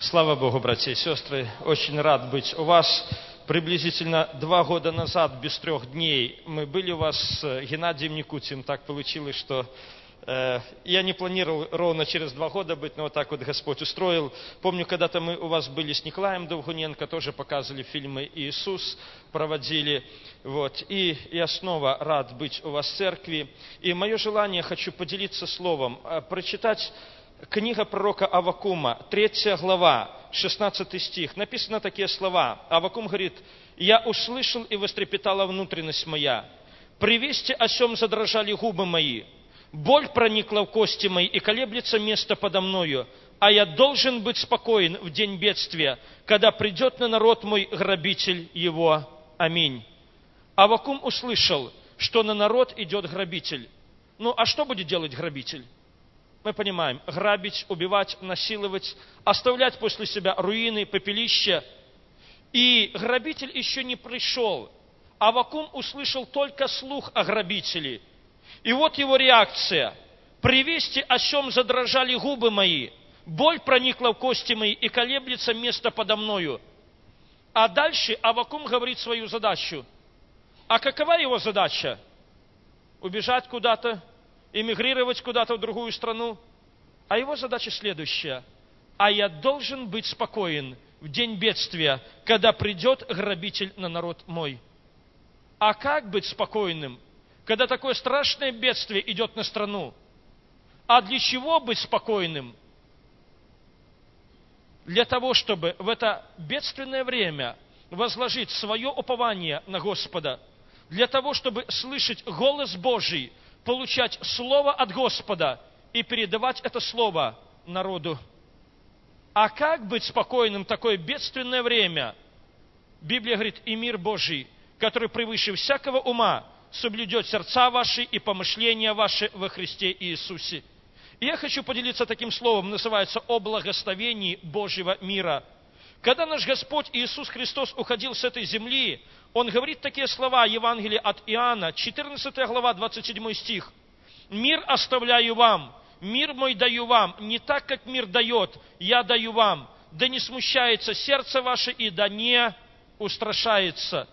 Слава Богу, братья и сестры, очень рад быть у вас. Приблизительно два года назад, без трех дней, мы были у вас с Геннадием Никутием. Так получилось, что э, я не планировал ровно через два года быть, но вот так вот Господь устроил. Помню, когда-то мы у вас были с Николаем Довгуненко, тоже показывали фильмы «Иисус», проводили. Вот. И я снова рад быть у вас в церкви. И мое желание, хочу поделиться словом, э, прочитать Книга пророка Авакума, 3 глава, 16 стих. Написано такие слова. Авакум говорит, «Я услышал и вострепетала внутренность моя. При вести о сем задрожали губы мои. Боль проникла в кости мои, и колеблется место подо мною. А я должен быть спокоен в день бедствия, когда придет на народ мой грабитель его. Аминь». Авакум услышал, что на народ идет грабитель. Ну, а что будет делать грабитель? Мы понимаем, грабить, убивать, насиловать, оставлять после себя руины, пепелища. И грабитель еще не пришел. а Авакум услышал только слух о грабителе. И вот его реакция. «При вести, о чем задрожали губы мои, боль проникла в кости мои, и колеблется место подо мною». А дальше Авакум говорит свою задачу. А какова его задача? Убежать куда-то, эмигрировать куда-то в другую страну. А его задача следующая. А я должен быть спокоен в день бедствия, когда придет грабитель на народ мой. А как быть спокойным, когда такое страшное бедствие идет на страну? А для чего быть спокойным? Для того, чтобы в это бедственное время возложить свое упование на Господа, для того, чтобы слышать голос Божий – получать слово от Господа и передавать это слово народу. А как быть спокойным в такое бедственное время? Библия говорит, и мир Божий, который превыше всякого ума, соблюдет сердца ваши и помышления ваши во Христе Иисусе. И я хочу поделиться таким словом, называется «О благословении Божьего мира». Когда наш Господь Иисус Христос уходил с этой земли, Он говорит такие слова, Евангелие от Иоанна, 14 глава, 27 стих. «Мир оставляю вам, мир мой даю вам, не так, как мир дает, я даю вам. Да не смущается сердце ваше и да не устрашается».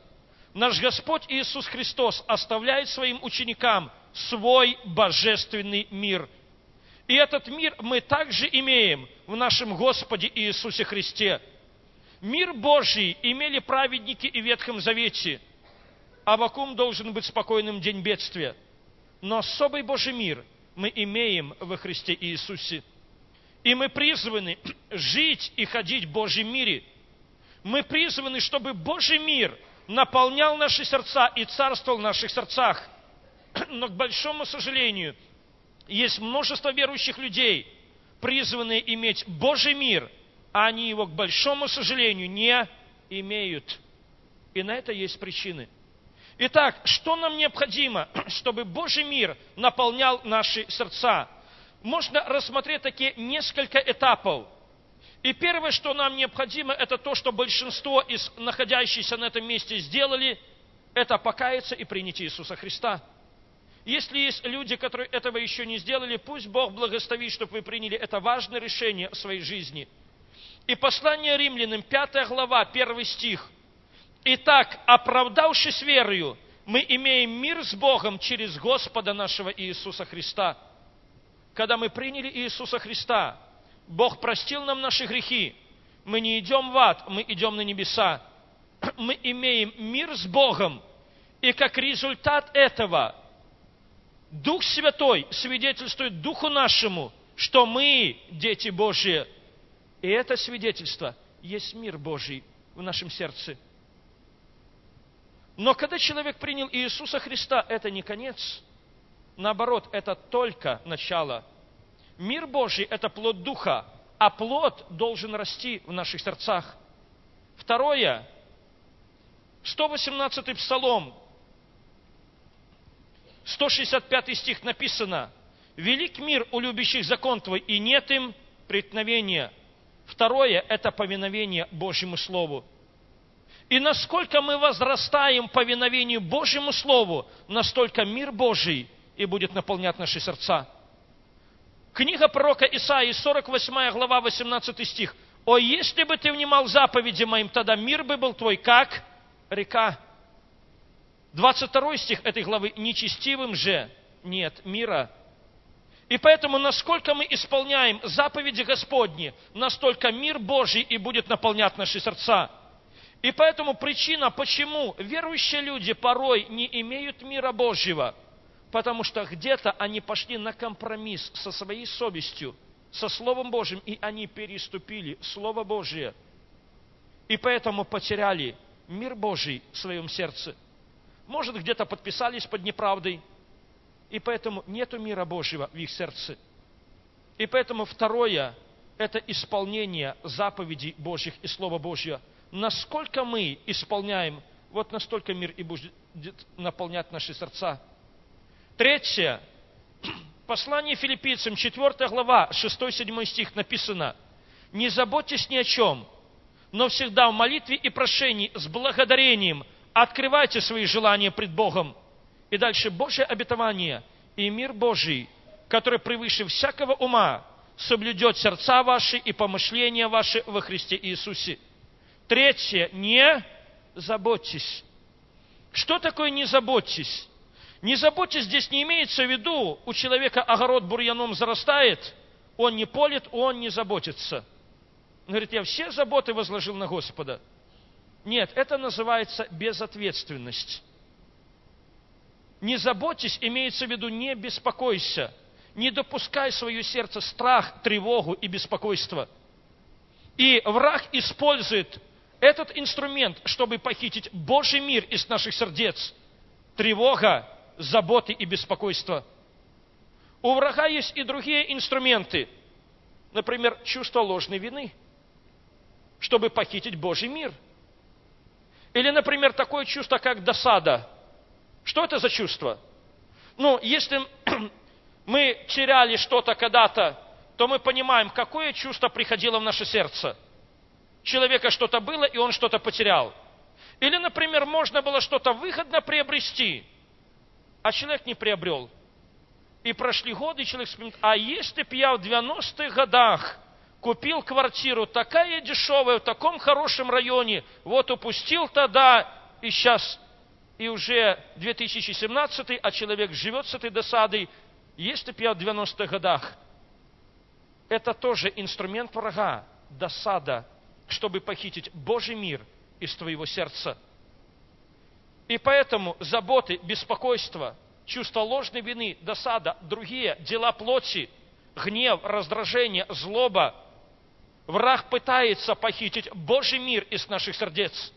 Наш Господь Иисус Христос оставляет своим ученикам свой божественный мир. И этот мир мы также имеем в нашем Господе Иисусе Христе – Мир Божий имели праведники и в Ветхом Завете. Авакум должен быть спокойным день бедствия. Но особый Божий мир мы имеем во Христе Иисусе. И мы призваны жить и ходить в Божьем мире. Мы призваны, чтобы Божий мир наполнял наши сердца и царствовал в наших сердцах. Но, к большому сожалению, есть множество верующих людей, призванные иметь Божий мир – а они его, к большому сожалению, не имеют. И на это есть причины. Итак, что нам необходимо, чтобы Божий мир наполнял наши сердца? Можно рассмотреть такие несколько этапов. И первое, что нам необходимо, это то, что большинство из находящихся на этом месте сделали, это покаяться и принять Иисуса Христа. Если есть люди, которые этого еще не сделали, пусть Бог благословит, чтобы вы приняли это важное решение в своей жизни – и послание римлянам, 5 глава, 1 стих. Итак, оправдавшись верою, мы имеем мир с Богом через Господа нашего Иисуса Христа. Когда мы приняли Иисуса Христа, Бог простил нам наши грехи. Мы не идем в ад, мы идем на небеса. Мы имеем мир с Богом. И как результат этого Дух Святой свидетельствует Духу нашему, что мы дети Божьи. И это свидетельство есть мир Божий в нашем сердце. Но когда человек принял Иисуса Христа, это не конец. Наоборот, это только начало. Мир Божий – это плод Духа, а плод должен расти в наших сердцах. Второе, 118-й Псалом, 165 стих написано, «Велик мир у любящих закон Твой, и нет им преткновения». Второе – это повиновение Божьему Слову. И насколько мы возрастаем в повиновению Божьему Слову, настолько мир Божий и будет наполнять наши сердца. Книга пророка Исаии, 48 глава, 18 стих. О, если бы ты внимал заповеди моим, тогда мир бы был твой, как река. 22 стих этой главы. Нечестивым же нет мира. И поэтому, насколько мы исполняем заповеди Господни, настолько мир Божий и будет наполнять наши сердца. И поэтому причина, почему верующие люди порой не имеют мира Божьего, потому что где-то они пошли на компромисс со своей совестью, со Словом Божьим, и они переступили Слово Божие. И поэтому потеряли мир Божий в своем сердце. Может, где-то подписались под неправдой, и поэтому нету мира Божьего в их сердце. И поэтому второе – это исполнение заповедей Божьих и Слова Божьего. Насколько мы исполняем, вот настолько мир и будет наполнять наши сердца. Третье. Послание филиппийцам, 4 глава, 6-7 стих написано. «Не заботьтесь ни о чем, но всегда в молитве и прошении с благодарением открывайте свои желания пред Богом. И дальше Божье обетование и мир Божий, который превыше всякого ума, соблюдет сердца ваши и помышления ваши во Христе Иисусе. Третье, не заботьтесь. Что такое не заботьтесь? Не заботьтесь, здесь не имеется в виду, у человека огород бурьяном зарастает, он не полит, он не заботится – он говорит, я все заботы возложил на Господа. Нет, это называется безответственность. Не заботьтесь, имеется в виду не беспокойся. Не допускай в свое сердце страх, тревогу и беспокойство. И враг использует этот инструмент, чтобы похитить Божий мир из наших сердец. Тревога, заботы и беспокойство. У врага есть и другие инструменты. Например, чувство ложной вины – чтобы похитить Божий мир. Или, например, такое чувство, как досада. Что это за чувство? Ну, если мы теряли что-то когда-то, то мы понимаем, какое чувство приходило в наше сердце. Человека что-то было, и он что-то потерял. Или, например, можно было что-то выгодно приобрести, а человек не приобрел. И прошли годы, и человек вспоминает, а если бы я в 90-х годах купил квартиру, такая дешевая, в таком хорошем районе, вот упустил тогда, и сейчас, и уже 2017, а человек живет с этой досадой, если бы я в 90-х годах. Это тоже инструмент врага, досада, чтобы похитить Божий мир из твоего сердца. И поэтому заботы, беспокойство, чувство ложной вины, досада, другие дела плоти, гнев, раздражение, злоба – Враг пытается похитить Божий мир из наших сердец.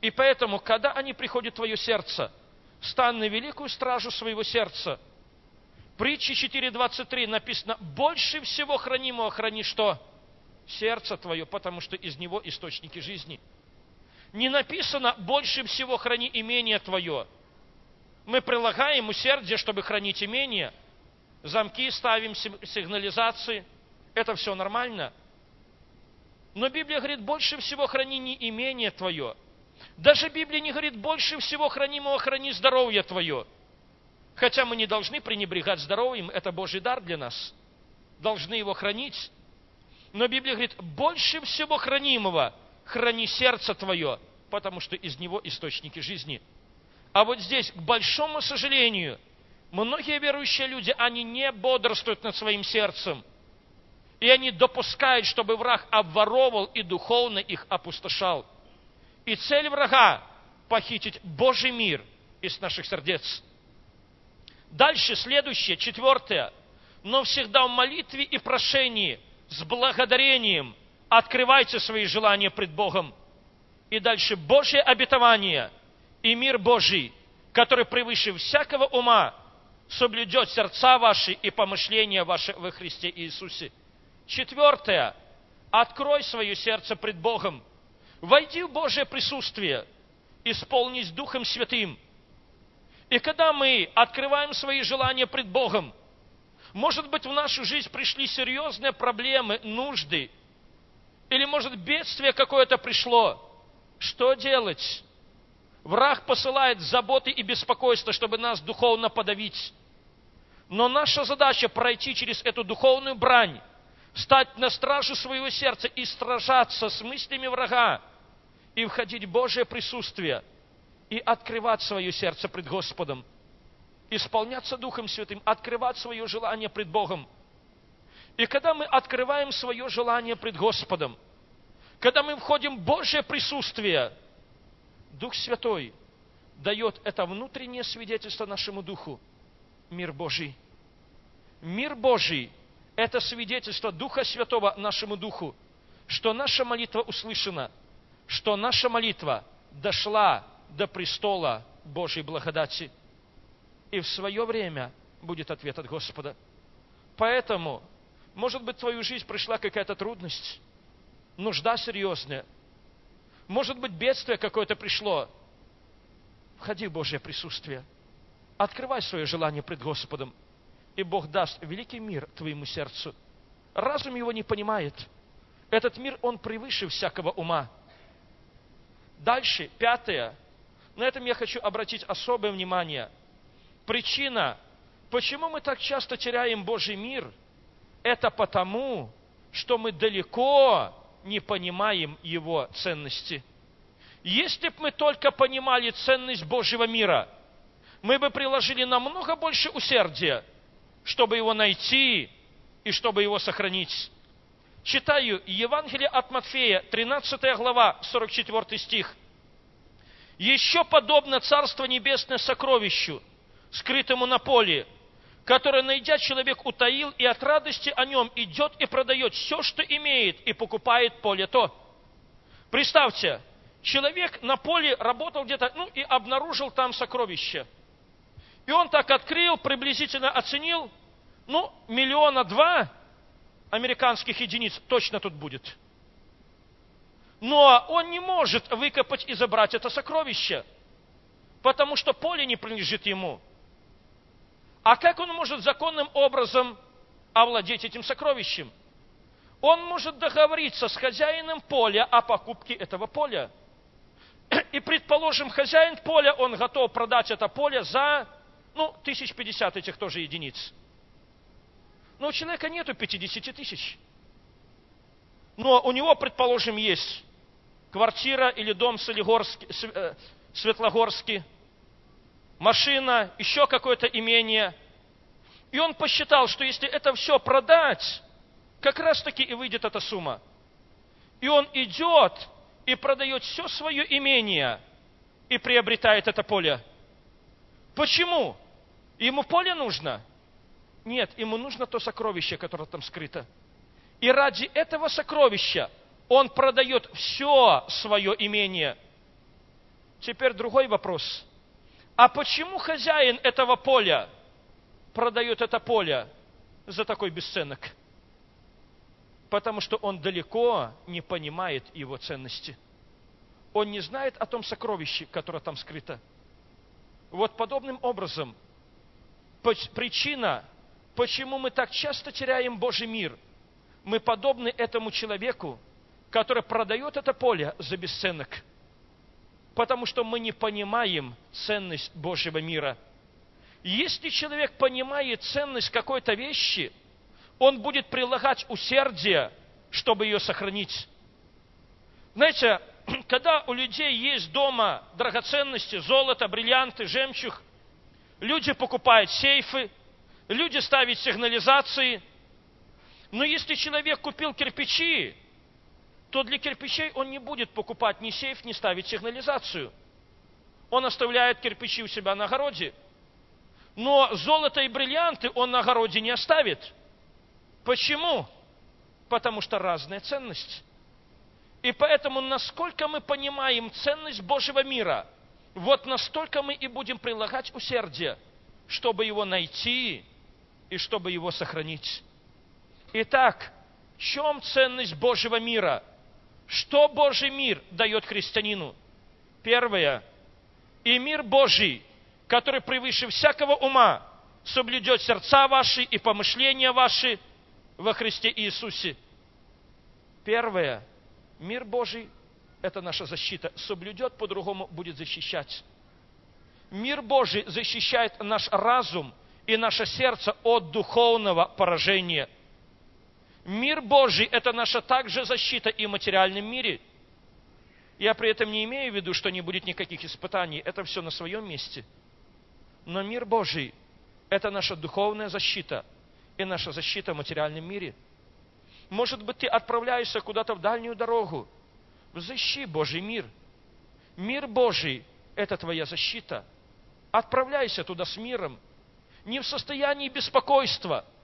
И поэтому, когда они приходят в твое сердце, стань на великую стражу своего сердца. Притчи 4.23 написано, больше всего хранимого храни что? Сердце твое, потому что из него источники жизни. Не написано, больше всего храни имение твое. Мы прилагаем усердие, чтобы хранить имение. Замки ставим, сигнализации. Это все нормально – но Библия говорит, больше всего храни не имение твое. Даже Библия не говорит, больше всего хранимого храни здоровье твое. Хотя мы не должны пренебрегать здоровьем, это Божий дар для нас. Должны его хранить. Но Библия говорит, больше всего хранимого храни сердце твое, потому что из него источники жизни. А вот здесь, к большому сожалению, многие верующие люди, они не бодрствуют над своим сердцем – и они допускают, чтобы враг обворовал и духовно их опустошал. И цель врага – похитить Божий мир из наших сердец. Дальше, следующее, четвертое. Но всегда в молитве и прошении, с благодарением, открывайте свои желания пред Богом. И дальше Божье обетование и мир Божий, который превыше всякого ума, соблюдет сердца ваши и помышления ваши во Христе Иисусе. Четвертое. Открой свое сердце пред Богом. Войди в Божье присутствие. Исполнись Духом Святым. И когда мы открываем свои желания пред Богом, может быть, в нашу жизнь пришли серьезные проблемы, нужды, или, может, бедствие какое-то пришло. Что делать? Враг посылает заботы и беспокойство, чтобы нас духовно подавить. Но наша задача пройти через эту духовную брань, стать на стражу своего сердца и сражаться с мыслями врага, и входить в Божие присутствие, и открывать свое сердце пред Господом, исполняться Духом Святым, открывать свое желание пред Богом. И когда мы открываем свое желание пред Господом, когда мы входим в Божье присутствие, Дух Святой дает это внутреннее свидетельство нашему Духу. Мир Божий. Мир Божий – это свидетельство Духа Святого нашему Духу, что наша молитва услышана, что наша молитва дошла до престола Божьей благодати. И в свое время будет ответ от Господа. Поэтому, может быть, в твою жизнь пришла какая-то трудность, нужда серьезная. Может быть, бедствие какое-то пришло. Входи в Божье присутствие. Открывай свое желание пред Господом. И Бог даст великий мир твоему сердцу. Разум его не понимает. Этот мир, он превыше всякого ума. Дальше, пятое. На этом я хочу обратить особое внимание. Причина, почему мы так часто теряем Божий мир, это потому, что мы далеко не понимаем его ценности. Если бы мы только понимали ценность Божьего мира, мы бы приложили намного больше усердия, чтобы его найти и чтобы его сохранить. Читаю Евангелие от Матфея, 13 глава, 44 стих. «Еще подобно Царство Небесное сокровищу, скрытому на поле, которое, найдя человек, утаил, и от радости о нем идет и продает все, что имеет, и покупает поле то. Представьте, человек на поле работал где-то, ну и обнаружил там сокровище. И он так открыл, приблизительно оценил, ну, миллиона два американских единиц точно тут будет. Но он не может выкопать и забрать это сокровище, потому что поле не принадлежит ему. А как он может законным образом овладеть этим сокровищем? Он может договориться с хозяином поля о покупке этого поля. И, предположим, хозяин поля, он готов продать это поле за, ну, тысяч пятьдесят этих тоже единиц. Но у человека нету 50 тысяч. Но у него, предположим, есть квартира или дом э, Светлогорский, машина, еще какое-то имение. И он посчитал, что если это все продать, как раз таки и выйдет эта сумма. И он идет и продает все свое имение и приобретает это поле. Почему? Ему поле нужно? Нет, ему нужно то сокровище, которое там скрыто. И ради этого сокровища он продает все свое имение. Теперь другой вопрос. А почему хозяин этого поля продает это поле за такой бесценок? Потому что он далеко не понимает его ценности. Он не знает о том сокровище, которое там скрыто. Вот подобным образом причина, почему мы так часто теряем Божий мир, мы подобны этому человеку, который продает это поле за бесценок – потому что мы не понимаем ценность Божьего мира. Если человек понимает ценность какой-то вещи, он будет прилагать усердие, чтобы ее сохранить. Знаете, когда у людей есть дома драгоценности, золото, бриллианты, жемчуг, люди покупают сейфы, люди ставят сигнализации. Но если человек купил кирпичи, то для кирпичей он не будет покупать ни сейф, ни ставить сигнализацию. Он оставляет кирпичи у себя на огороде. Но золото и бриллианты он на огороде не оставит. Почему? Потому что разная ценность. И поэтому, насколько мы понимаем ценность Божьего мира, вот настолько мы и будем прилагать усердие, чтобы его найти и чтобы его сохранить. Итак, в чем ценность Божьего мира – что Божий мир дает христианину? Первое. И мир Божий, который превыше всякого ума, соблюдет сердца ваши и помышления ваши во Христе Иисусе. Первое. Мир Божий – это наша защита. Соблюдет, по-другому будет защищать. Мир Божий защищает наш разум и наше сердце от духовного поражения. Мир Божий – это наша также защита и в материальном мире. Я при этом не имею в виду, что не будет никаких испытаний. Это все на своем месте. Но мир Божий – это наша духовная защита и наша защита в материальном мире. Может быть, ты отправляешься куда-то в дальнюю дорогу. Взыщи Божий мир. Мир Божий – это твоя защита. Отправляйся туда с миром. Не в состоянии беспокойства –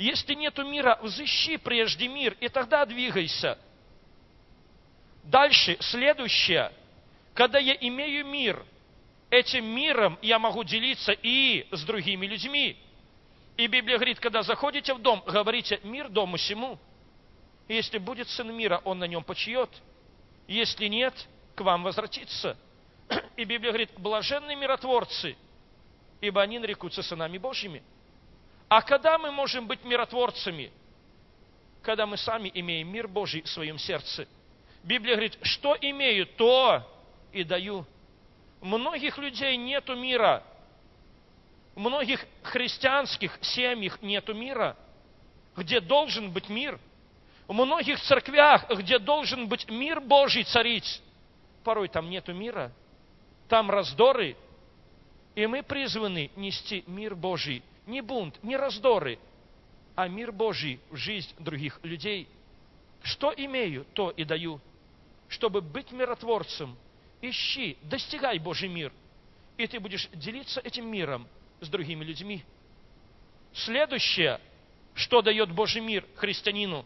если нету мира, взыщи прежде мир, и тогда двигайся. Дальше, следующее. Когда я имею мир, этим миром я могу делиться и с другими людьми. И Библия говорит, когда заходите в дом, говорите мир дому сему. если будет сын мира, он на нем почьет. Если нет, к вам возвратится. И Библия говорит, блаженные миротворцы, ибо они нарекутся сынами Божьими. А когда мы можем быть миротворцами? Когда мы сами имеем мир Божий в своем сердце. Библия говорит, что имею, то и даю. Многих людей нету мира. Многих христианских семьях нету мира, где должен быть мир. У многих церквях, где должен быть мир Божий царить, порой там нету мира. Там раздоры, и мы призваны нести мир Божий не бунт, не раздоры, а мир Божий в жизнь других людей. Что имею, то и даю. Чтобы быть миротворцем, ищи, достигай Божий мир, и ты будешь делиться этим миром с другими людьми. Следующее, что дает Божий мир христианину?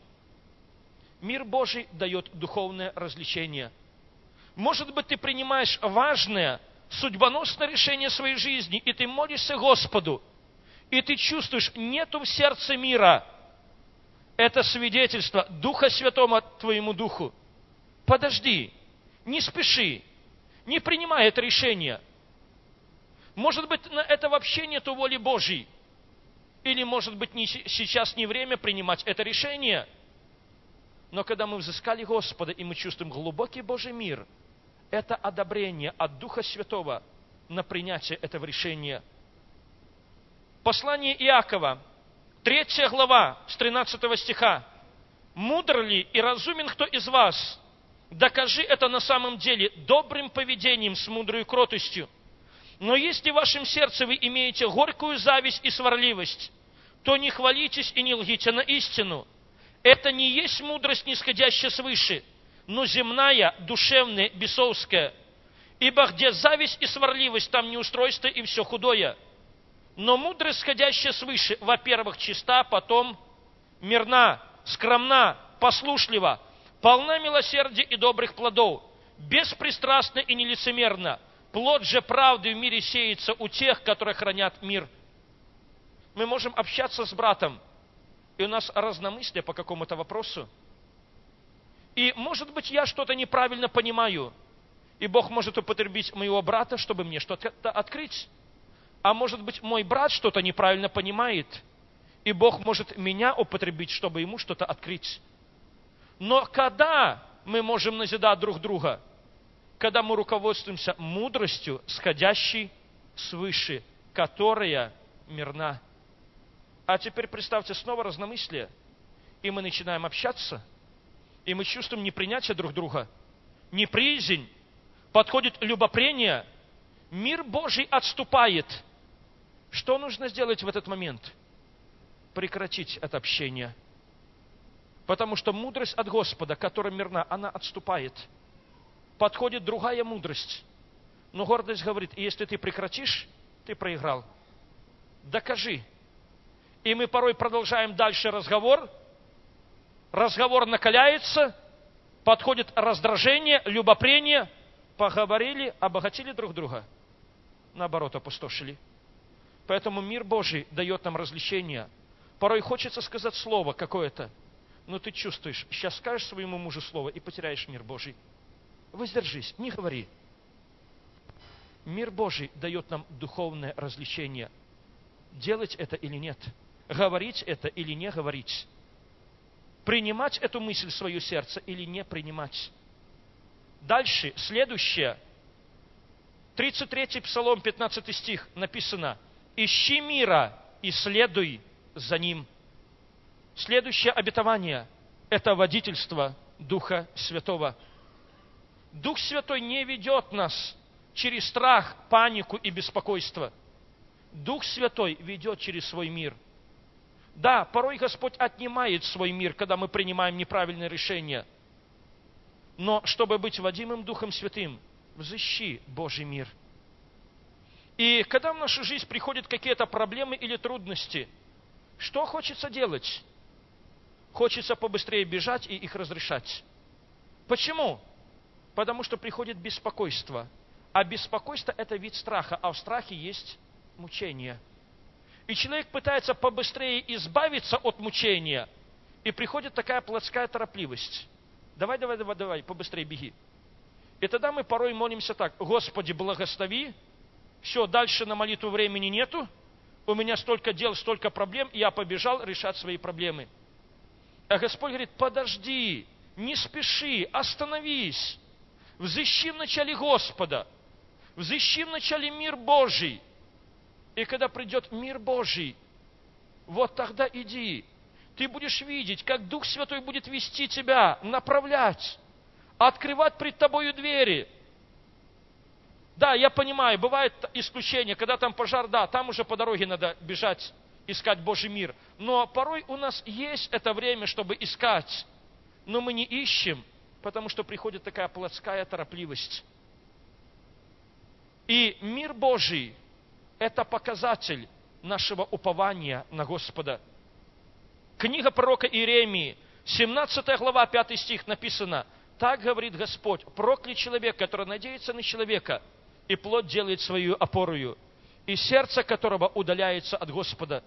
Мир Божий дает духовное развлечение. Может быть, ты принимаешь важное, судьбоносное решение своей жизни, и ты молишься Господу – и ты чувствуешь, нету в сердце мира, это свидетельство Духа Святого твоему Духу. Подожди, не спеши, не принимай это решение. Может быть, это вообще нету воли Божьей. Или, может быть, не, сейчас не время принимать это решение. Но когда мы взыскали Господа, и мы чувствуем глубокий Божий мир, это одобрение от Духа Святого на принятие этого решения – Послание Иакова, третья глава, с 13 стиха. «Мудр ли и разумен кто из вас? Докажи это на самом деле добрым поведением с мудрой кротостью. Но если в вашем сердце вы имеете горькую зависть и сварливость, то не хвалитесь и не лгите на истину. Это не есть мудрость, нисходящая свыше, но земная, душевная, бесовская. Ибо где зависть и сварливость, там неустройство и все худое. Но мудрость, сходящая свыше, во-первых, чиста, потом мирна, скромна, послушлива, полна милосердия и добрых плодов, беспристрастна и нелицемерна. Плод же правды в мире сеется у тех, которые хранят мир. Мы можем общаться с братом, и у нас разномыслие по какому-то вопросу. И, может быть, я что-то неправильно понимаю, и Бог может употребить моего брата, чтобы мне что-то открыть а может быть, мой брат что-то неправильно понимает, и Бог может меня употребить, чтобы ему что-то открыть. Но когда мы можем назидать друг друга? Когда мы руководствуемся мудростью, сходящей свыше, которая мирна. А теперь представьте снова разномыслие. И мы начинаем общаться, и мы чувствуем непринятие друг друга, неприязнь, подходит любопрение, мир Божий отступает – что нужно сделать в этот момент? Прекратить это общение. Потому что мудрость от Господа, которая мирна, она отступает. Подходит другая мудрость. Но гордость говорит, если ты прекратишь, ты проиграл. Докажи. И мы порой продолжаем дальше разговор. Разговор накаляется, подходит раздражение, любопрение. Поговорили, обогатили друг друга. Наоборот, опустошили. Поэтому мир Божий дает нам развлечения. Порой хочется сказать слово какое-то, но ты чувствуешь, сейчас скажешь своему мужу слово и потеряешь мир Божий. Воздержись, не говори. Мир Божий дает нам духовное развлечение. Делать это или нет. Говорить это или не говорить. Принимать эту мысль в свое сердце или не принимать. Дальше, следующее. 33 Псалом, 15 стих написано – ищи мира и следуй за ним. Следующее обетование. это водительство Духа Святого. Дух Святой не ведет нас через страх, панику и беспокойство. Дух Святой ведет через свой мир. Да, порой Господь отнимает свой мир, когда мы принимаем неправильные решения. Но чтобы быть водимым Духом Святым, взыщи Божий мир. И когда в нашу жизнь приходят какие-то проблемы или трудности, что хочется делать? Хочется побыстрее бежать и их разрешать. Почему? Потому что приходит беспокойство. А беспокойство – это вид страха, а в страхе есть мучение. И человек пытается побыстрее избавиться от мучения, и приходит такая плотская торопливость. Давай, давай, давай, давай, побыстрее беги. И тогда мы порой молимся так, Господи, благослови, все, дальше на молитву времени нету, у меня столько дел, столько проблем, я побежал решать свои проблемы. А Господь говорит, подожди, не спеши, остановись, взыщи в начале Господа, взыщи в начале мир Божий. И когда придет мир Божий, вот тогда иди. Ты будешь видеть, как Дух Святой будет вести тебя, направлять, открывать пред тобою двери. Да, я понимаю, бывает исключения, когда там пожар, да, там уже по дороге надо бежать, искать Божий мир. Но порой у нас есть это время, чтобы искать, но мы не ищем, потому что приходит такая плотская торопливость. И мир Божий – это показатель нашего упования на Господа. Книга пророка Иеремии, 17 глава, 5 стих написано, «Так говорит Господь, проклят человек, который надеется на человека – и плоть делает свою опорую, и сердце которого удаляется от Господа.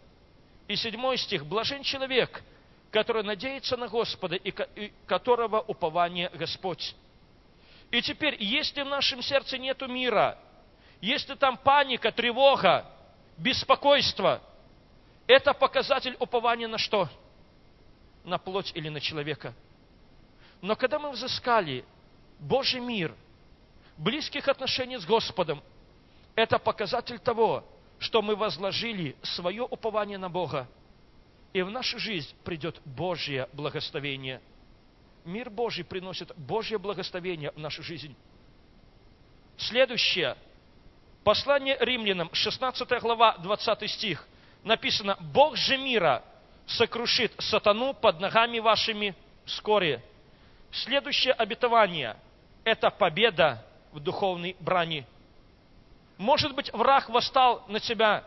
И седьмой стих. Блажен человек, который надеется на Господа и которого упование Господь. И теперь, если в нашем сердце нет мира, если там паника, тревога, беспокойство, это показатель упования на что? На плоть или на человека. Но когда мы взыскали Божий мир – близких отношений с Господом, это показатель того, что мы возложили свое упование на Бога, и в нашу жизнь придет Божье благословение. Мир Божий приносит Божье благословение в нашу жизнь. Следующее. Послание римлянам, 16 глава, 20 стих. Написано, Бог же мира сокрушит сатану под ногами вашими вскоре. Следующее обетование – это победа в духовной брани. Может быть, враг восстал на тебя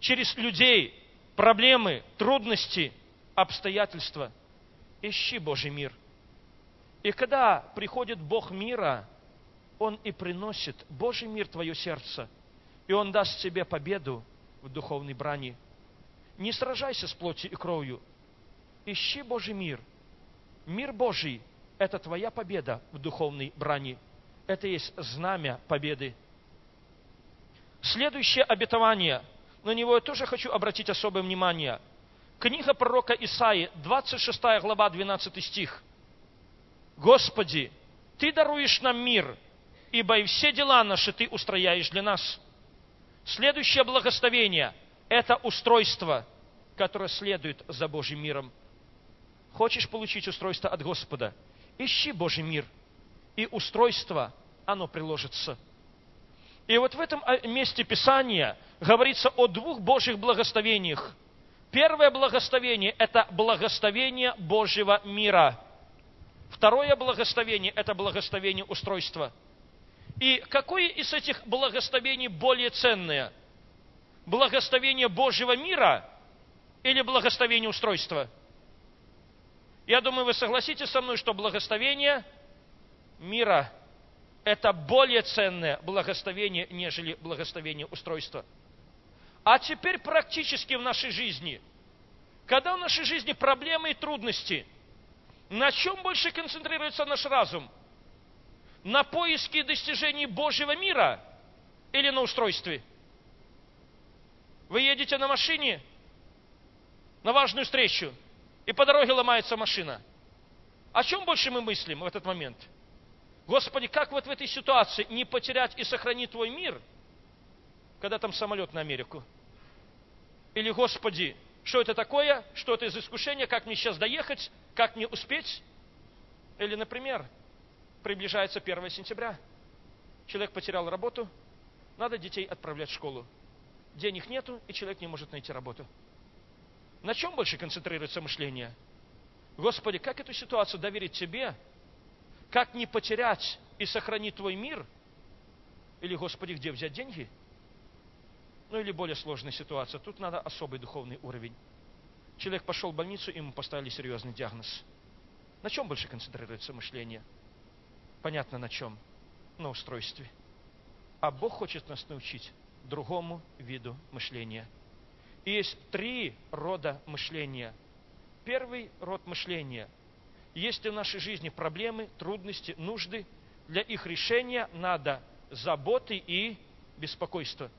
через людей, проблемы, трудности, обстоятельства. Ищи Божий мир. И когда приходит Бог мира, Он и приносит Божий мир в твое сердце, и Он даст тебе победу в духовной брани. Не сражайся с плотью и кровью. Ищи Божий мир. Мир Божий – это твоя победа в духовной брани это есть знамя победы. Следующее обетование, на него я тоже хочу обратить особое внимание. Книга пророка Исаи, 26 глава, 12 стих. «Господи, Ты даруешь нам мир, ибо и все дела наши Ты устрояешь для нас». Следующее благословение – это устройство, которое следует за Божьим миром. Хочешь получить устройство от Господа? Ищи Божий мир – и устройство, оно приложится. И вот в этом а, месте Писания говорится о двух Божьих благословениях. Первое благословение – это благословение Божьего мира. Второе благословение – это благословение устройства. И какое из этих благословений более ценное? Благословение Божьего мира или благословение устройства? Я думаю, вы согласитесь со мной, что благословение мира – это более ценное благословение, нежели благословение устройства. А теперь практически в нашей жизни. Когда в нашей жизни проблемы и трудности, на чем больше концентрируется наш разум? На поиске достижений Божьего мира или на устройстве? Вы едете на машине на важную встречу, и по дороге ломается машина. О чем больше мы мыслим в этот момент – Господи, как вот в этой ситуации не потерять и сохранить Твой мир, когда там самолет на Америку? Или, Господи, что это такое, что это из искушения, как мне сейчас доехать, Как мне успеть? Или, например, приближается 1 сентября. Человек потерял работу, надо детей отправлять в школу. Денег нету, и человек не может найти работу. На чем больше концентрируется мышление? Господи, как эту ситуацию доверить Тебе? Как не потерять и сохранить Твой мир? Или, Господи, где взять деньги? Ну или более сложная ситуация. Тут надо особый духовный уровень. Человек пошел в больницу, ему поставили серьезный диагноз. На чем больше концентрируется мышление? Понятно на чем. На устройстве. А Бог хочет нас научить другому виду мышления. И есть три рода мышления. Первый род мышления. Если в нашей жизни проблемы, трудности, нужды, для их решения надо заботы и беспокойство.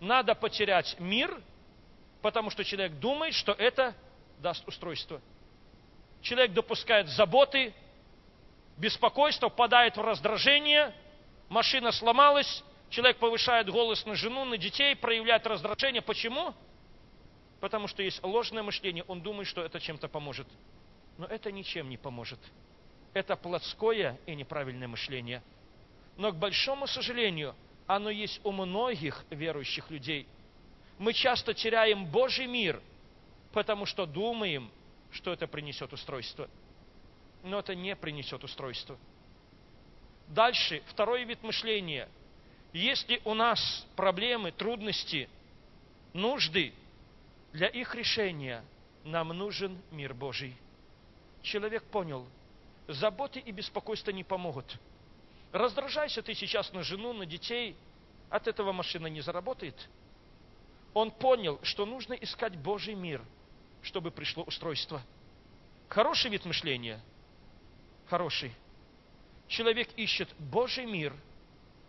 Надо потерять мир, потому что человек думает, что это даст устройство. Человек допускает заботы, беспокойство, впадает в раздражение, машина сломалась, человек повышает голос на жену, на детей, проявляет раздражение. Почему? Потому что есть ложное мышление, он думает, что это чем-то поможет. Но это ничем не поможет. Это плотское и неправильное мышление. Но, к большому сожалению, оно есть у многих верующих людей. Мы часто теряем Божий мир, потому что думаем, что это принесет устройство. Но это не принесет устройство. Дальше, второй вид мышления. Если у нас проблемы, трудности, нужды, для их решения нам нужен мир Божий. Человек понял, заботы и беспокойство не помогут. Раздражайся ты сейчас на жену, на детей, от этого машина не заработает. Он понял, что нужно искать Божий мир, чтобы пришло устройство. Хороший вид мышления. Хороший. Человек ищет Божий мир,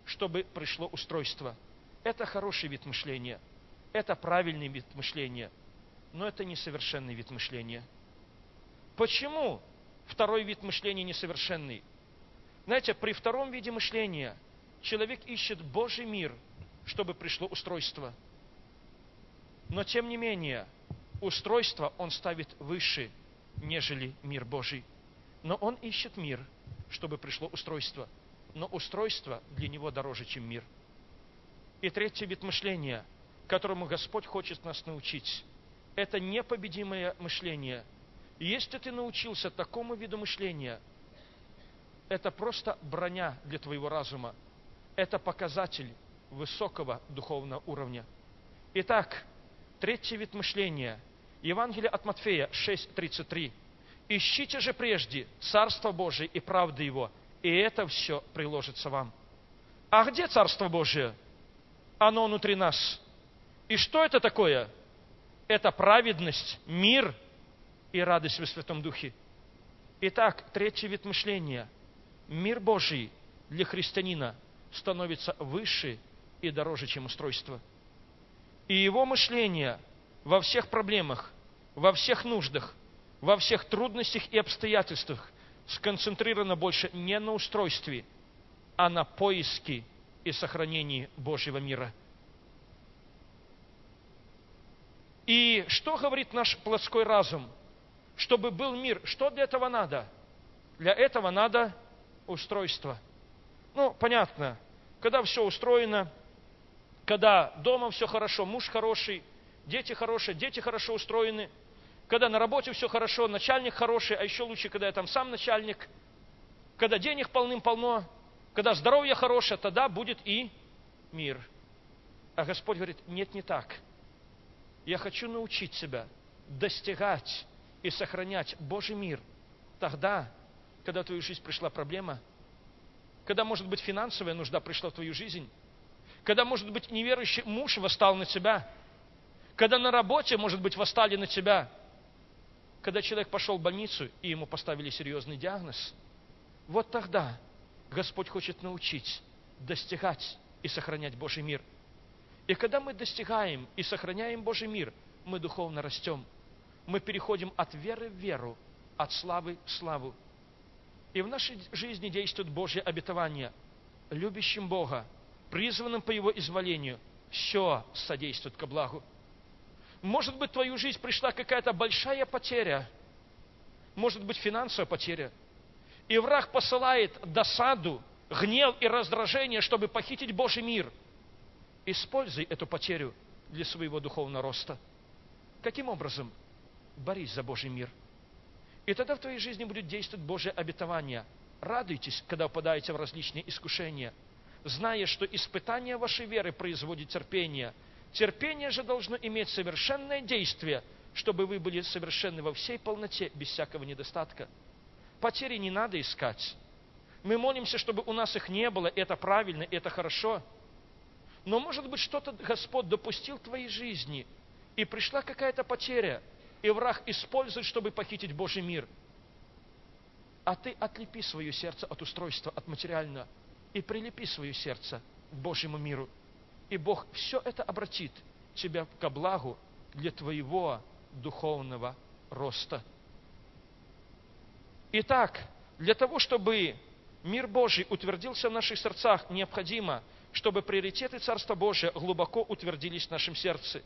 чтобы пришло устройство. Это хороший вид мышления. Это правильный вид мышления. Но это несовершенный вид мышления. Почему второй вид мышления несовершенный? Знаете, при втором виде мышления человек ищет Божий мир, чтобы пришло устройство. Но тем не менее, устройство он ставит выше, нежели мир Божий. Но он ищет мир, чтобы пришло устройство. Но устройство для него дороже, чем мир. И третий вид мышления, которому Господь хочет нас научить, это непобедимое мышление. Если ты научился такому виду мышления, это просто броня для твоего разума. Это показатель высокого духовного уровня. Итак, третий вид мышления. Евангелие от Матфея 6.33. Ищите же прежде Царство Божие и правды Его, и это все приложится вам. А где Царство Божие? Оно внутри нас. И что это такое? Это праведность, мир и радость в Святом Духе. Итак, третий вид мышления – мир Божий для христианина становится выше и дороже, чем устройство. И его мышление во всех проблемах, во всех нуждах, во всех трудностях и обстоятельствах сконцентрировано больше не на устройстве, а на поиске и сохранении Божьего мира. И что говорит наш плотской разум? Чтобы был мир, что для этого надо? Для этого надо устройство. Ну, понятно, когда все устроено, когда дома все хорошо, муж хороший, дети хорошие, дети хорошо устроены, когда на работе все хорошо, начальник хороший, а еще лучше, когда я там сам начальник, когда денег полным-полно, когда здоровье хорошее, тогда будет и мир. А Господь говорит, нет, не так. Я хочу научить себя достигать и сохранять Божий мир тогда, когда в твою жизнь пришла проблема, когда, может быть, финансовая нужда пришла в твою жизнь, когда, может быть, неверующий муж восстал на тебя, когда на работе, может быть, восстали на тебя, когда человек пошел в больницу и ему поставили серьезный диагноз, вот тогда Господь хочет научить достигать и сохранять Божий мир. И когда мы достигаем и сохраняем Божий мир, мы духовно растем. Мы переходим от веры в веру, от славы в славу. И в нашей жизни действует Божье обетование. Любящим Бога, призванным по Его изволению, все содействует ко благу. Может быть, в твою жизнь пришла какая-то большая потеря. может быть финансовая потеря. И враг посылает досаду, гнев и раздражение, чтобы похитить Божий мир. Используй эту потерю для своего духовного роста. Каким образом? Борись за Божий мир. И тогда в твоей жизни будет действовать Божье обетование. Радуйтесь, когда попадаете в различные искушения, зная, что испытание вашей веры производит терпение. Терпение же должно иметь совершенное действие, чтобы вы были совершенны во всей полноте, без всякого недостатка. Потери не надо искать. Мы молимся, чтобы у нас их не было, это правильно, это хорошо. Но, может быть, что-то Господь допустил в твоей жизни, и пришла какая-то потеря, и враг использует, чтобы похитить Божий мир. А ты отлепи свое сердце от устройства, от материального, и прилепи свое сердце к Божьему миру. И Бог все это обратит тебя ко благу для твоего духовного роста. Итак, для того, чтобы мир Божий утвердился в наших сердцах, необходимо, чтобы приоритеты Царства Божия глубоко утвердились в нашем сердце.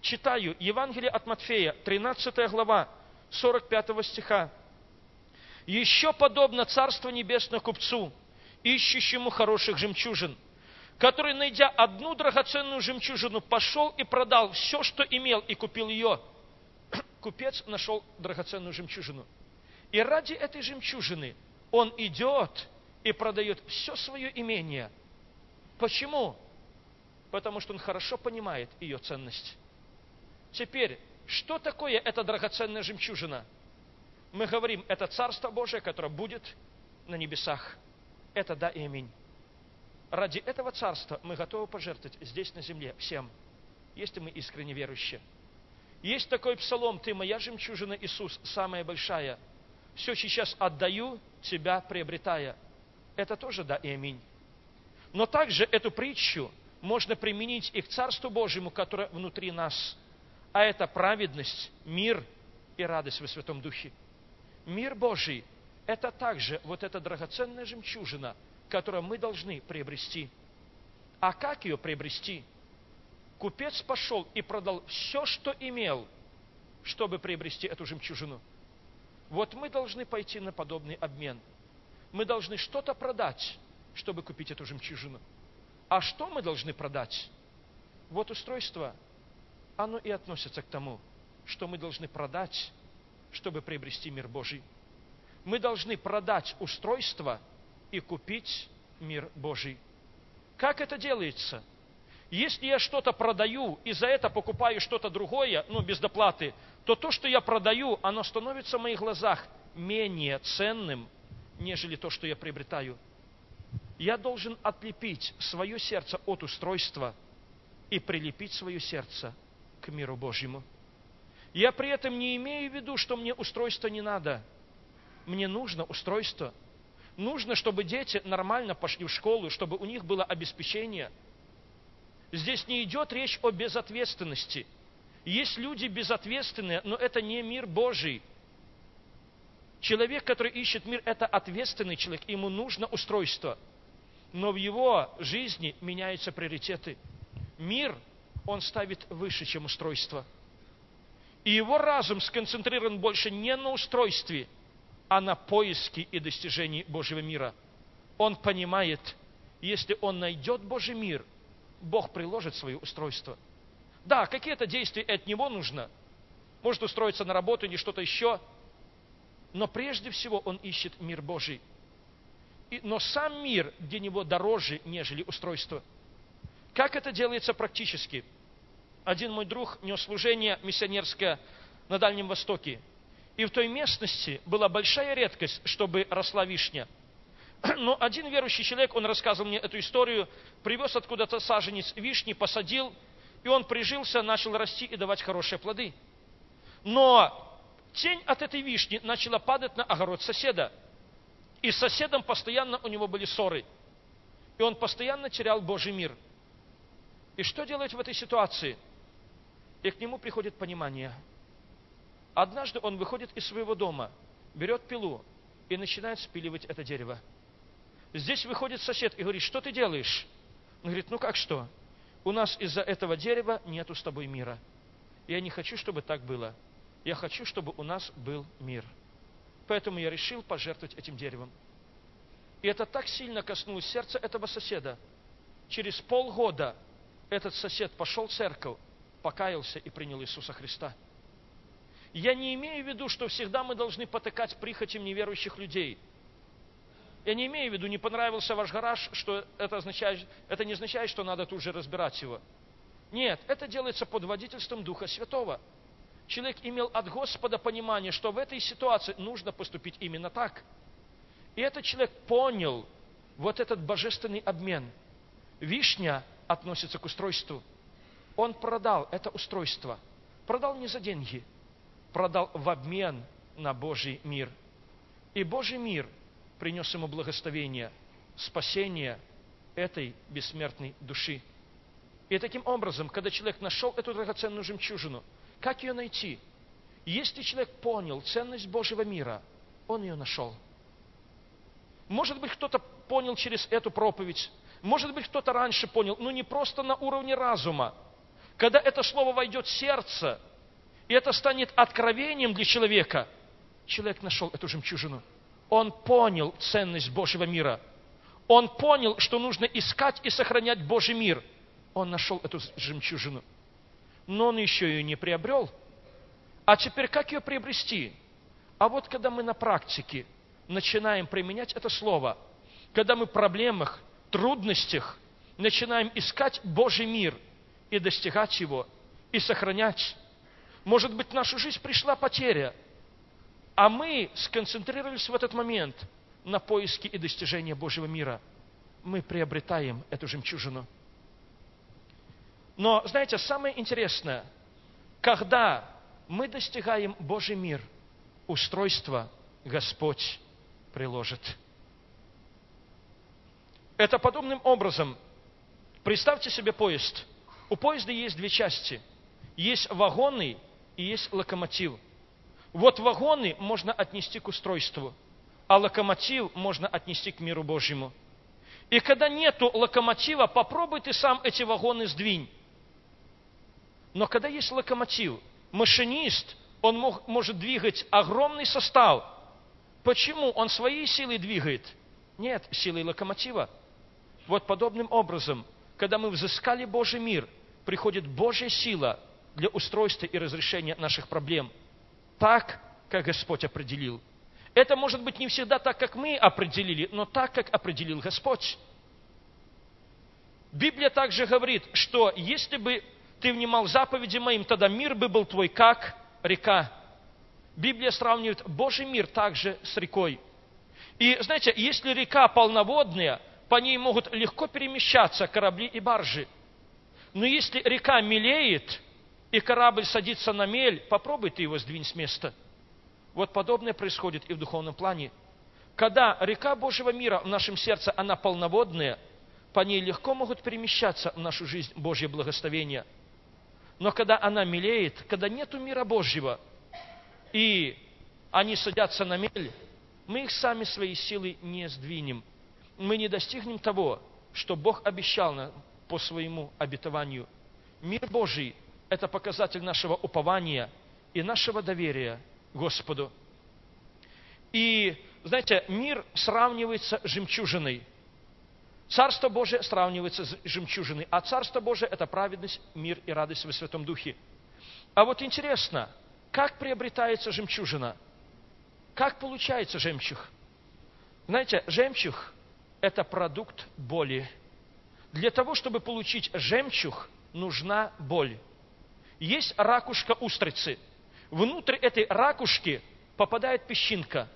Читаю Евангелие от Матфея, 13 глава, 45 стиха. «Еще подобно Царство Небесное купцу, ищущему хороших жемчужин, который, найдя одну драгоценную жемчужину, пошел и продал все, что имел, и купил ее». Купец нашел драгоценную жемчужину. И ради этой жемчужины он идет и продает все свое имение. Почему? Потому что он хорошо понимает ее ценность. Теперь, что такое эта драгоценная жемчужина? Мы говорим, это Царство Божие, которое будет на небесах. Это да и аминь. Ради этого Царства мы готовы пожертвовать здесь на земле всем, если мы искренне верующие. Есть такой псалом, «Ты моя жемчужина, Иисус, самая большая. Все сейчас отдаю, тебя приобретая». Это тоже да и аминь. Но также эту притчу можно применить и к Царству Божьему, которое внутри нас – а это праведность, мир и радость во Святом Духе. Мир Божий – это также вот эта драгоценная жемчужина, которую мы должны приобрести. А как ее приобрести? Купец пошел и продал все, что имел, чтобы приобрести эту жемчужину. Вот мы должны пойти на подобный обмен. Мы должны что-то продать, чтобы купить эту жемчужину. А что мы должны продать? Вот устройство оно и относится к тому, что мы должны продать, чтобы приобрести мир Божий. Мы должны продать устройство и купить мир Божий. Как это делается? Если я что-то продаю и за это покупаю что-то другое, ну, без доплаты, то то, что я продаю, оно становится в моих глазах менее ценным, нежели то, что я приобретаю. Я должен отлепить свое сердце от устройства и прилепить свое сердце миру Божьему. Я при этом не имею в виду, что мне устройство не надо. Мне нужно устройство. Нужно, чтобы дети нормально пошли в школу, чтобы у них было обеспечение. Здесь не идет речь о безответственности. Есть люди безответственные, но это не мир Божий. Человек, который ищет мир, это ответственный человек, ему нужно устройство. Но в его жизни меняются приоритеты. Мир он ставит выше, чем устройство. И его разум сконцентрирован больше не на устройстве, а на поиске и достижении Божьего мира. Он понимает, если он найдет Божий мир, Бог приложит свое устройство. Да, какие-то действия от него нужно. Может устроиться на работу или что-то еще. Но прежде всего он ищет мир Божий. И, но сам мир для него дороже, нежели устройство. Как это делается практически? Один мой друг нес служение миссионерское на Дальнем Востоке. И в той местности была большая редкость, чтобы росла вишня. Но один верующий человек, он рассказывал мне эту историю, привез откуда-то саженец вишни, посадил, и он прижился, начал расти и давать хорошие плоды. Но тень от этой вишни начала падать на огород соседа. И с соседом постоянно у него были ссоры. И он постоянно терял Божий мир. И что делать в этой ситуации? И к нему приходит понимание. Однажды он выходит из своего дома, берет пилу и начинает спиливать это дерево. Здесь выходит сосед и говорит, что ты делаешь? Он говорит, ну как что? У нас из-за этого дерева нету с тобой мира. Я не хочу, чтобы так было. Я хочу, чтобы у нас был мир. Поэтому я решил пожертвовать этим деревом. И это так сильно коснулось сердца этого соседа. Через полгода этот сосед пошел в церковь, покаялся и принял Иисуса Христа. Я не имею в виду, что всегда мы должны потыкать прихотям неверующих людей. Я не имею в виду, не понравился ваш гараж, что это, означает, это не означает, что надо тут же разбирать его. Нет, это делается под водительством Духа Святого. Человек имел от Господа понимание, что в этой ситуации нужно поступить именно так. И этот человек понял вот этот божественный обмен. Вишня относится к устройству. Он продал это устройство. Продал не за деньги, продал в обмен на Божий мир. И Божий мир принес ему благословение, спасение этой бессмертной души. И таким образом, когда человек нашел эту драгоценную жемчужину, как ее найти? Если человек понял ценность Божьего мира, он ее нашел. Может быть, кто-то понял через эту проповедь, может быть, кто-то раньше понял, но не просто на уровне разума. Когда это слово войдет в сердце, и это станет откровением для человека, человек нашел эту жемчужину. Он понял ценность Божьего мира. Он понял, что нужно искать и сохранять Божий мир. Он нашел эту жемчужину. Но он еще ее не приобрел. А теперь как ее приобрести? А вот когда мы на практике начинаем применять это слово, когда мы в проблемах, трудностях начинаем искать Божий мир и достигать его, и сохранять. Может быть, в нашу жизнь пришла потеря, а мы сконцентрировались в этот момент на поиске и достижении Божьего мира. Мы приобретаем эту жемчужину. Но, знаете, самое интересное, когда мы достигаем Божий мир, устройство Господь приложит. Это подобным образом. Представьте себе поезд. У поезда есть две части. Есть вагоны и есть локомотив. Вот вагоны можно отнести к устройству, а локомотив можно отнести к миру Божьему. И когда нету локомотива, попробуй ты сам эти вагоны сдвинь. Но когда есть локомотив, машинист, он мог, может двигать огромный состав. Почему? Он своей силой двигает. Нет, силой локомотива. Вот подобным образом, когда мы взыскали Божий мир, приходит Божья сила для устройства и разрешения наших проблем. Так, как Господь определил. Это может быть не всегда так, как мы определили, но так, как определил Господь. Библия также говорит, что если бы ты внимал заповеди моим, тогда мир бы был твой, как река. Библия сравнивает Божий мир также с рекой. И знаете, если река полноводная, по ней могут легко перемещаться корабли и баржи. Но если река мелеет, и корабль садится на мель, попробуй ты его сдвинь с места. Вот подобное происходит и в духовном плане. Когда река Божьего мира в нашем сердце, она полноводная, по ней легко могут перемещаться в нашу жизнь Божье благословение. Но когда она мелеет, когда нету мира Божьего, и они садятся на мель, мы их сами своей силой не сдвинем – мы не достигнем того, что Бог обещал нам по своему обетованию. Мир Божий – это показатель нашего упования и нашего доверия Господу. И, знаете, мир сравнивается с жемчужиной. Царство Божие сравнивается с жемчужиной, а Царство Божие – это праведность, мир и радость во Святом Духе. А вот интересно, как приобретается жемчужина? Как получается жемчуг? Знаете, жемчуг это продукт боли. Для того, чтобы получить жемчуг, нужна боль. Есть ракушка устрицы. Внутрь этой ракушки попадает песчинка.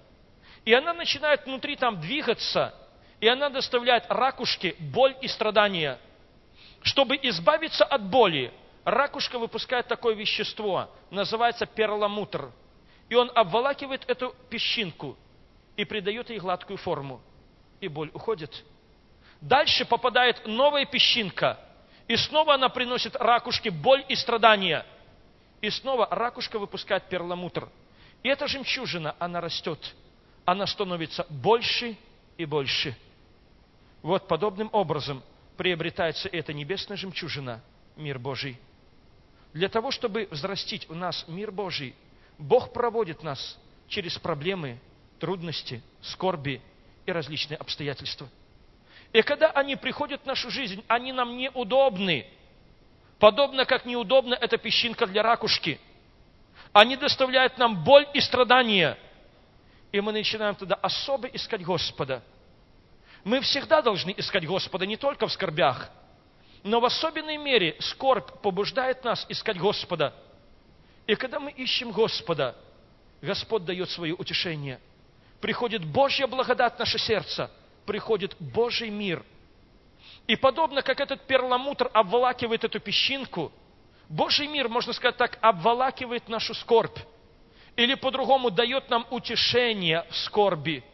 И она начинает внутри там двигаться, и она доставляет ракушке боль и страдания. Чтобы избавиться от боли, ракушка выпускает такое вещество, называется перламутр. И он обволакивает эту песчинку и придает ей гладкую форму и боль уходит. Дальше попадает новая песчинка, и снова она приносит ракушке боль и страдания. И снова ракушка выпускает перламутр. И эта жемчужина, она растет. Она становится больше и больше. Вот подобным образом приобретается эта небесная жемчужина, мир Божий. Для того, чтобы взрастить у нас мир Божий, Бог проводит нас через проблемы, трудности, скорби и различные обстоятельства. И когда они приходят в нашу жизнь, они нам неудобны. Подобно как неудобна эта песчинка для ракушки. Они доставляют нам боль и страдания. И мы начинаем тогда особо искать Господа. Мы всегда должны искать Господа, не только в скорбях. Но в особенной мере скорбь побуждает нас искать Господа. И когда мы ищем Господа, Господь дает свое утешение. Приходит Божья благодать в наше сердце, приходит Божий мир. И подобно как этот перламутр обволакивает эту песчинку, Божий мир, можно сказать так, обволакивает нашу скорбь. Или по-другому дает нам утешение в скорби.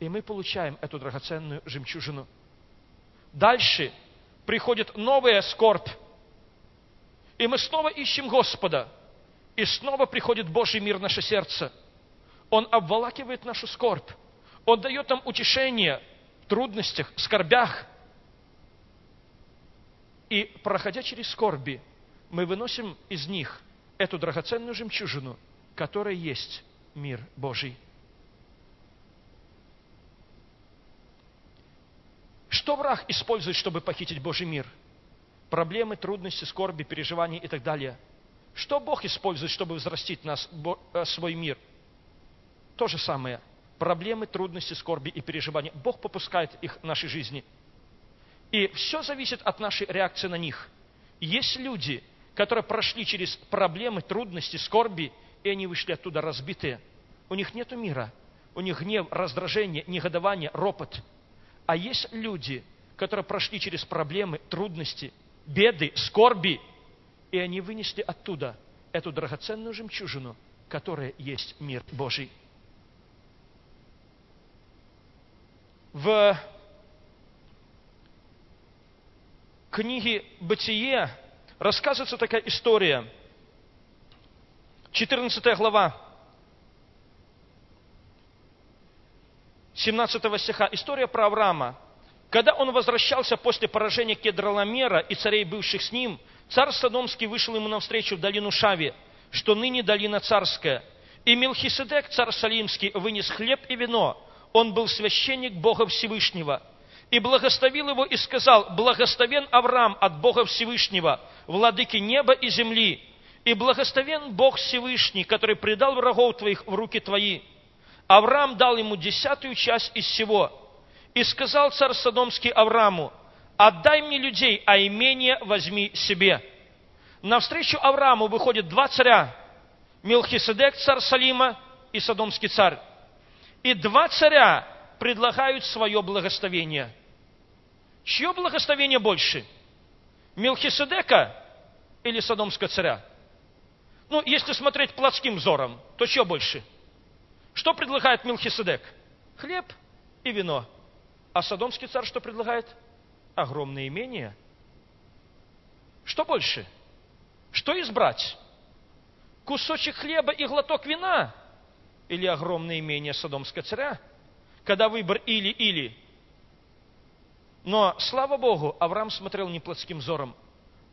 И мы получаем эту драгоценную жемчужину. Дальше приходит новая скорбь. И мы снова ищем Господа. И снова приходит Божий мир в наше сердце. Он обволакивает нашу скорбь. Он дает нам утешение в трудностях, в скорбях. И проходя через скорби, мы выносим из них эту драгоценную жемчужину, которая есть мир Божий. Что враг использует, чтобы похитить Божий мир? Проблемы, трудности, скорби, переживания и так далее. Что Бог использует, чтобы взрастить нас, э, свой мир? То же самое. Проблемы, трудности, скорби и переживания. Бог попускает их в нашей жизни. И все зависит от нашей реакции на них. Есть люди, которые прошли через проблемы, трудности, скорби, и они вышли оттуда разбитые. У них нет мира. У них гнев, раздражение, негодование, ропот – а есть люди, которые прошли через проблемы, трудности, беды, скорби, и они вынесли оттуда эту драгоценную жемчужину, которая есть мир Божий. В книге «Бытие» рассказывается такая история. 14 глава, 17 стиха, история про Авраама. Когда он возвращался после поражения Кедроламера и царей, бывших с ним, царь Содомский вышел ему навстречу в долину Шави, что ныне долина царская. И Мелхиседек, царь Салимский, вынес хлеб и вино. Он был священник Бога Всевышнего. И благословил его и сказал, благословен Авраам от Бога Всевышнего, владыки неба и земли. И благословен Бог Всевышний, который предал врагов твоих в руки твои Авраам дал ему десятую часть из всего. И сказал царь Содомский Аврааму, отдай мне людей, а имение возьми себе. Навстречу Аврааму выходят два царя, Милхиседек, царь Салима, и Содомский царь. И два царя предлагают свое благословение. Чье благословение больше? Милхиседека или Содомского царя? Ну, если смотреть плотским взором, то чье больше? Что предлагает Милхиседек? Хлеб и вино. А Содомский царь что предлагает? Огромное имение. Что больше? Что избрать? Кусочек хлеба и глоток вина? Или огромное имение Содомского царя? Когда выбор или-или. Но, слава Богу, Авраам смотрел не плотским взором.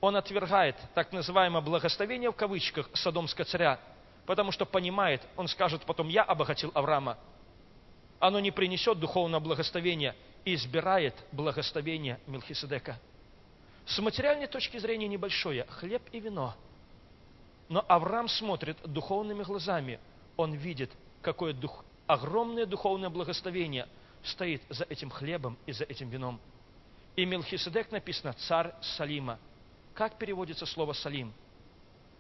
Он отвергает так называемое благословение в кавычках Содомского царя – потому что понимает, он скажет потом, я обогатил Авраама. Оно не принесет духовного благословения и избирает благословение Мелхиседека. С материальной точки зрения небольшое, хлеб и вино. Но Авраам смотрит духовными глазами, он видит, какое дух, огромное духовное благословение стоит за этим хлебом и за этим вином. И Мелхиседек написано «царь Салима». Как переводится слово «салим»?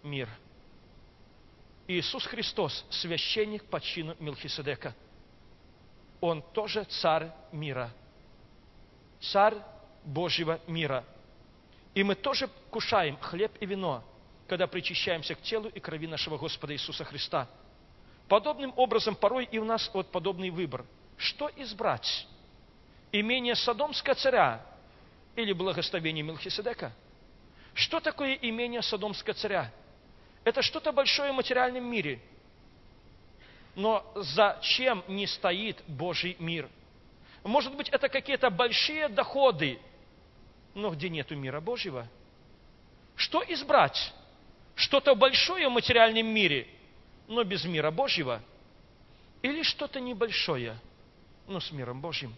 Мир – Иисус Христос, священник по чину Мелхиседека. Он тоже царь мира. Царь Божьего мира. И мы тоже кушаем хлеб и вино, когда причащаемся к телу и крови нашего Господа Иисуса Христа. Подобным образом порой и у нас вот подобный выбор. Что избрать? Имение Содомского царя или благословение Мелхиседека? Что такое имение Содомского царя? Это что-то большое в материальном мире. Но зачем не стоит Божий мир? Может быть, это какие-то большие доходы, но где нету мира Божьего? Что избрать? Что-то большое в материальном мире, но без мира Божьего? Или что-то небольшое, но с миром Божьим.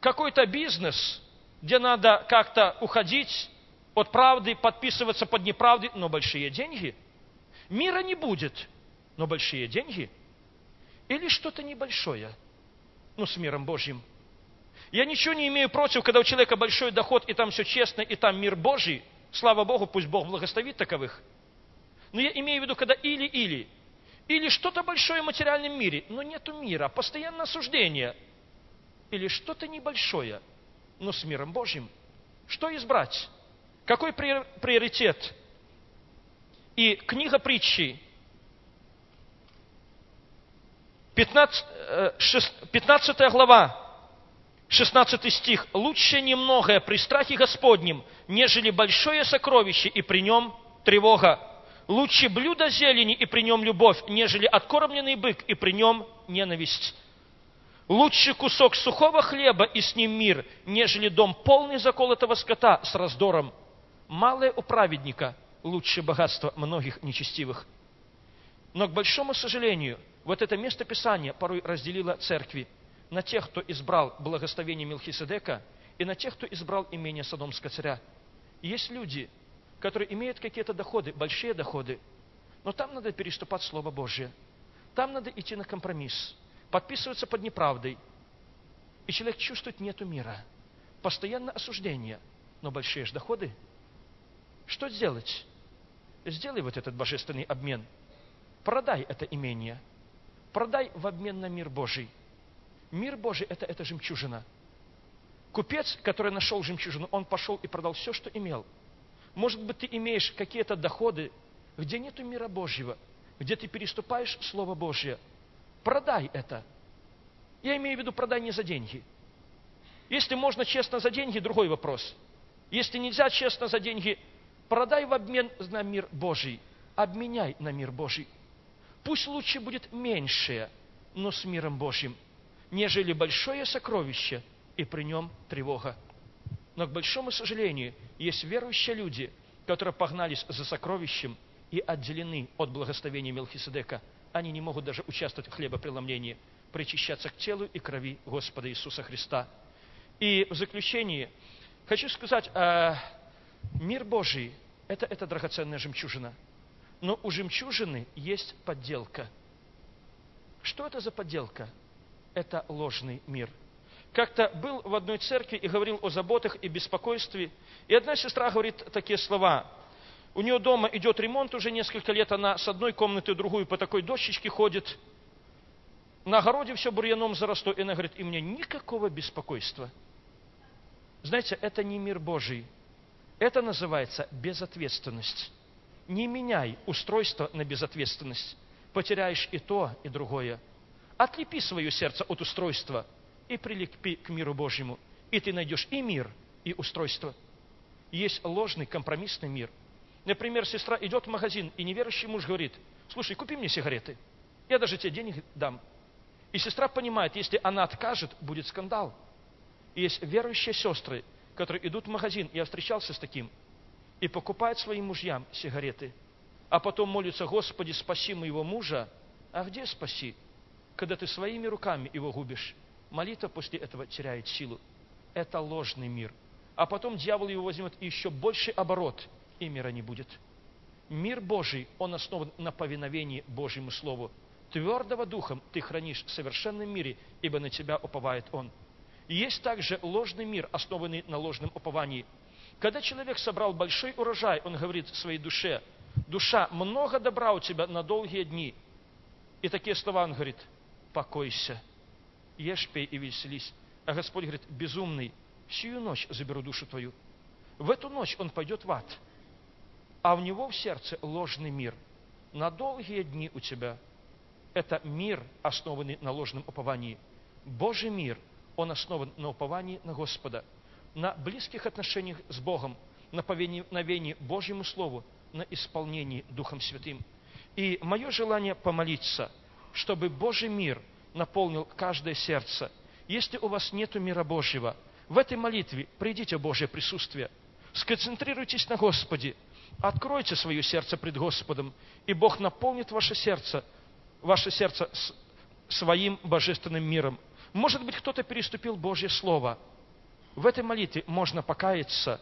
Какой-то бизнес, где надо как-то уходить от правды, подписываться под неправдой, но большие деньги. Мира не будет, но большие деньги. Или что-то небольшое, но с миром Божьим. Я ничего не имею против, когда у человека большой доход, и там все честно, и там мир Божий. Слава Богу, пусть Бог благословит таковых. Но я имею в виду, когда или-или. Или что-то большое в материальном мире, но нету мира, постоянное осуждение. Или что-то небольшое, но с миром Божьим. Что избрать? Какой приоритет? И книга притчи, 15, 15 э, глава, 16 стих. «Лучше немногое при страхе Господнем, нежели большое сокровище, и при нем тревога. Лучше блюдо зелени, и при нем любовь, нежели откормленный бык, и при нем ненависть. Лучше кусок сухого хлеба, и с ним мир, нежели дом полный заколотого скота с раздором. Малое у праведника лучше богатства многих нечестивых». Но, к большому сожалению, вот это место Писания порой разделило церкви – на тех, кто избрал благословение Милхиседека, и на тех, кто избрал имение Содомского царя. есть люди, которые имеют какие-то доходы, большие доходы, но там надо переступать Слово Божье. Там надо идти на компромисс, подписываться под неправдой. И человек чувствует, нету мира. Постоянно осуждение, но большие же доходы. Что сделать? Сделай вот этот божественный обмен. Продай это имение. Продай в обмен на мир Божий. Мир Божий – это, это жемчужина. Купец, который нашел жемчужину, он пошел и продал все, что имел. Может быть, ты имеешь какие-то доходы, где нет мира Божьего, где ты переступаешь Слово Божье. Продай это. Я имею в виду, продай не за деньги. Если можно честно за деньги, другой вопрос. Если нельзя честно за деньги, продай в обмен на мир Божий. Обменяй на мир Божий. Пусть лучше будет меньшее, но с миром Божьим – нежели большое сокровище, и при нем тревога. Но, к большому сожалению, есть верующие люди, которые погнались за сокровищем и отделены от благословения Мелхиседека. Они не могут даже участвовать в хлебопреломлении, причащаться к телу и крови Господа Иисуса Христа. И в заключении хочу сказать, э, мир Божий – это, это драгоценная жемчужина. Но у жемчужины есть подделка. Что это за подделка? это ложный мир. Как-то был в одной церкви и говорил о заботах и беспокойстве. И одна сестра говорит такие слова. У нее дома идет ремонт уже несколько лет, она с одной комнаты в другую по такой дощечке ходит. На огороде все бурьяном заросло, и она говорит, и мне никакого беспокойства. Знаете, это не мир Божий. Это называется безответственность. Не меняй устройство на безответственность. Потеряешь и то, и другое. Отлепи свое сердце от устройства и прилепи к миру Божьему. И ты найдешь и мир, и устройство. Есть ложный компромиссный мир. Например, сестра идет в магазин, и неверующий муж говорит, слушай, купи мне сигареты, я даже тебе денег дам. И сестра понимает, если она откажет, будет скандал. И есть верующие сестры, которые идут в магазин, я встречался с таким, и покупают своим мужьям сигареты, а потом молятся, Господи, спаси моего мужа. А где спаси? когда ты своими руками его губишь, молитва после этого теряет силу. Это ложный мир. А потом дьявол его возьмет и еще больше оборот, и мира не будет. Мир Божий, он основан на повиновении Божьему Слову. Твердого духом ты хранишь в совершенном мире, ибо на тебя уповает он. Есть также ложный мир, основанный на ложном уповании. Когда человек собрал большой урожай, он говорит своей душе, душа, много добра у тебя на долгие дни. И такие слова он говорит, покойся, ешь, пей и веселись. А Господь говорит, безумный, всю ночь заберу душу твою. В эту ночь он пойдет в ад, а у него в сердце ложный мир. На долгие дни у тебя это мир, основанный на ложном уповании. Божий мир, он основан на уповании на Господа, на близких отношениях с Богом, на повиновении Божьему Слову, на исполнении Духом Святым. И мое желание помолиться – чтобы Божий мир наполнил каждое сердце. Если у вас нет мира Божьего, в этой молитве придите в Божье присутствие, сконцентрируйтесь на Господе, откройте свое сердце пред Господом, и Бог наполнит ваше сердце ваше сердце своим божественным миром. Может быть, кто-то переступил Божье Слово. В этой молитве можно покаяться,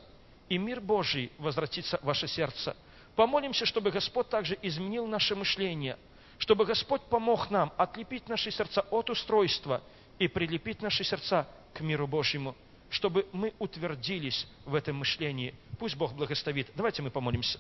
и мир Божий возвратится в ваше сердце. Помолимся, чтобы Господь также изменил наше мышление, чтобы Господь помог нам отлепить наши сердца от устройства и прилепить наши сердца к миру Божьему, чтобы мы утвердились в этом мышлении. Пусть Бог благословит. Давайте мы помолимся.